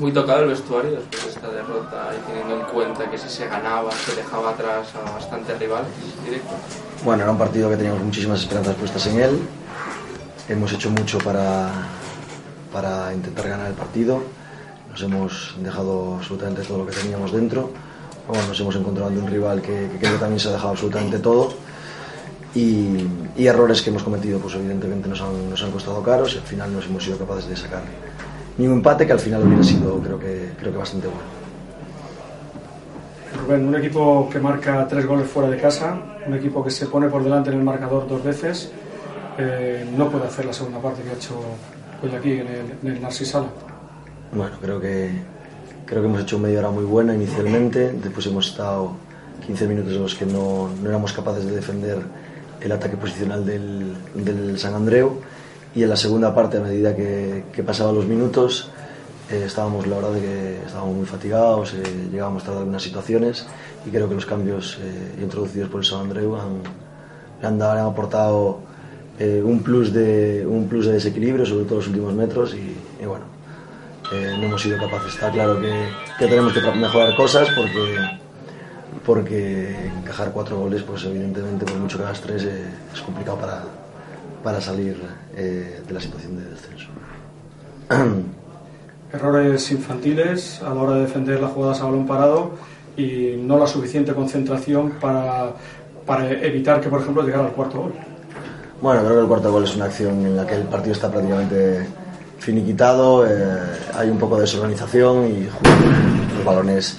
Muy tocado el vestuario después de esta derrota y teniendo en cuenta que si se ganaba se dejaba atrás a bastantes rivales directos. Bueno, era un partido que teníamos muchísimas esperanzas puestas en él. Hemos hecho mucho para, para intentar ganar el partido. Nos hemos dejado absolutamente todo lo que teníamos dentro. Bueno, nos hemos encontrado ante un rival que, que creo que también se ha dejado absolutamente todo. Y, errores que hemos cometido, pues evidentemente nos han, nos han costado caros y al final no hemos sido capaces de sacar ni un empate que al final hubiera sido, creo que, creo que bastante bueno. Rubén, un equipo que marca tres goles fuera de casa, un equipo que se pone por delante en el marcador dos veces, eh, no puede hacer la segunda parte que ha hecho hoy aquí en el, en el Narcisala. Bueno, creo que, creo que hemos hecho media hora muy buena inicialmente, después hemos estado 15 minutos en los que no, no éramos capaces de defender el ataque posicional del, del San Andreu y en la segunda parte, a medida que, que pasaban los minutos, eh, estábamos, la verdad, que estábamos muy fatigados, eh, llegábamos tarde algunas situaciones y creo que los cambios eh, introducidos por el San Andreu han, le han, dado- han aportado eh, un, plus de, un plus de desequilibrio, sobre todo los últimos metros y, bueno, no hemos sido capaces. Está claro que, que tenemos que mejorar cosas porque, porque encajar cuatro goles, pues evidentemente, por mucho que hagas tres, es complicado para, para salir eh, de la situación de descenso. Errores infantiles a la hora de defender las jugadas a balón parado y no la suficiente concentración para, para evitar que, por ejemplo, llegara al cuarto gol. Bueno, creo que el cuarto gol es una acción en la que el partido está prácticamente finiquitado, eh, hay un poco de desorganización y los balones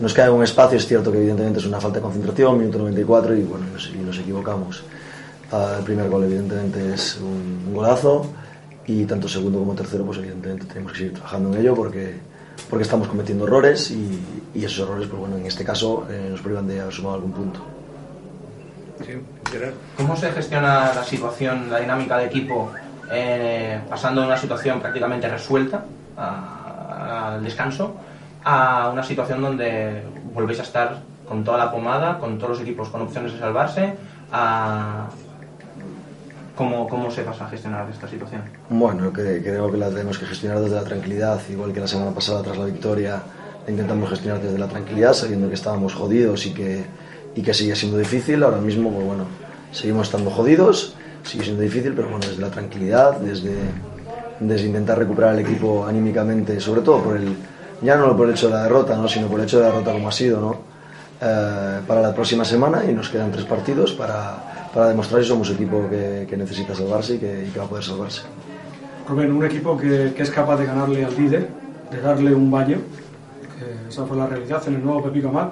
nos cae un espacio, es cierto que evidentemente es una falta de concentración, minuto 94 y bueno, nos, y nos equivocamos. El primer gol evidentemente es un, golazo y tanto segundo como tercero pues evidentemente tenemos que seguir trabajando en ello porque, porque estamos cometiendo errores y, y esos errores pues bueno, en este caso eh, nos privan de haber sumado algún punto. ¿Cómo se gestiona la situación, la dinámica de equipo, eh, pasando de una situación prácticamente resuelta a- al descanso a una situación donde volvéis a estar con toda la pomada, con todos los equipos con opciones de salvarse? a- ¿Cómo, ¿Cómo se pasa a gestionar esta situación? Bueno, creo que la tenemos que gestionar desde la tranquilidad, igual que la semana pasada tras la victoria intentamos gestionar desde la tranquilidad, sabiendo que estábamos jodidos y que, y que sigue siendo difícil. Ahora mismo, pues bueno, seguimos estando jodidos, sigue siendo difícil, pero bueno, desde la tranquilidad, desde, desde intentar recuperar el equipo anímicamente, sobre todo por el, ya no por el hecho de la derrota, ¿no? sino por el hecho de la derrota como ha sido, ¿no? Eh, para la próxima semana y nos quedan tres partidos para, para demostrar si somos equipo que, que necesita salvarse y que, y que va a poder salvarse. Rubén, un equipo que, que es capaz de ganarle al líder, de darle un baño, que esa fue la realidad en el nuevo Pepico Mal,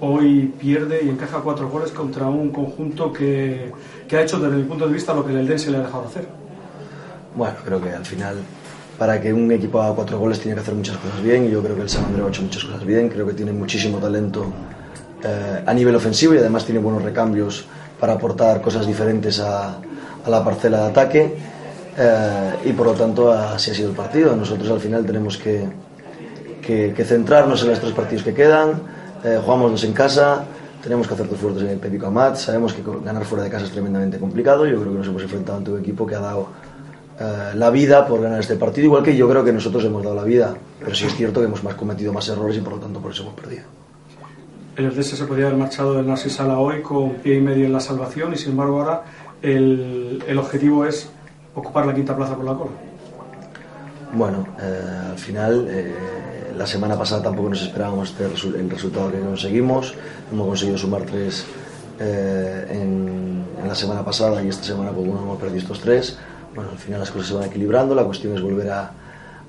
hoy pierde y encaja cuatro goles contra un conjunto que, que ha hecho desde mi punto de vista lo que el Eldense le ha dejado hacer. Bueno, creo que al final, para que un equipo haga cuatro goles, tiene que hacer muchas cosas bien. Y yo creo que el San Andreu ha hecho muchas cosas bien. Creo que tiene muchísimo talento eh, a nivel ofensivo y además tiene buenos recambios para aportar cosas diferentes a, a la parcela de ataque. Eh, y por lo tanto, así ha sido el partido. Nosotros al final tenemos que, que, que centrarnos en los tres partidos que quedan. Eh, jugamos en casa. Tenemos que hacer dos fuertes en el Pepico Amat. Sabemos que ganar fuera de casa es tremendamente complicado. Yo creo que nos hemos enfrentado ante un equipo que ha dado eh, la vida por ganar este partido, igual que yo creo que nosotros hemos dado la vida, pero sí es cierto que hemos más cometido más errores y por lo tanto por eso hemos perdido. El Eldense se podía haber marchado del Narcisala hoy con pie y medio en la salvación y sin embargo ahora el, el objetivo es ocupar la quinta plaza por la cola. Bueno, eh, al final eh, la semana pasada tampoco nos esperábamos este resu- el resultado que conseguimos, hemos conseguido sumar tres eh, en, en la semana pasada y esta semana pues bueno, hemos perdido estos tres. Bueno, al final las cosas se van equilibrando, la cuestión es volver a,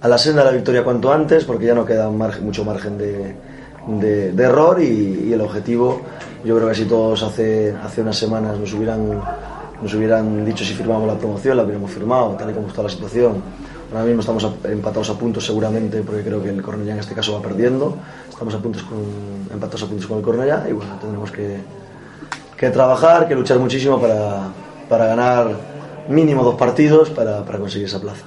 a la senda de la victoria cuanto antes porque ya no queda margen- mucho margen de, de- error y, y el objetivo, yo creo que si todos hace, hace unas semanas nos hubieran, nos hubieran dicho si firmamos la promoción, la hubiéramos firmado, tal y como está la situación, Ahora mismo estamos empatados a puntos seguramente porque creo que el Cornellá en este caso va perdiendo. Estamos a puntos con, empatados a puntos con el Cornellá y bueno, tendremos que, que trabajar, que luchar muchísimo para, para ganar mínimo dos partidos para, para conseguir esa plaza.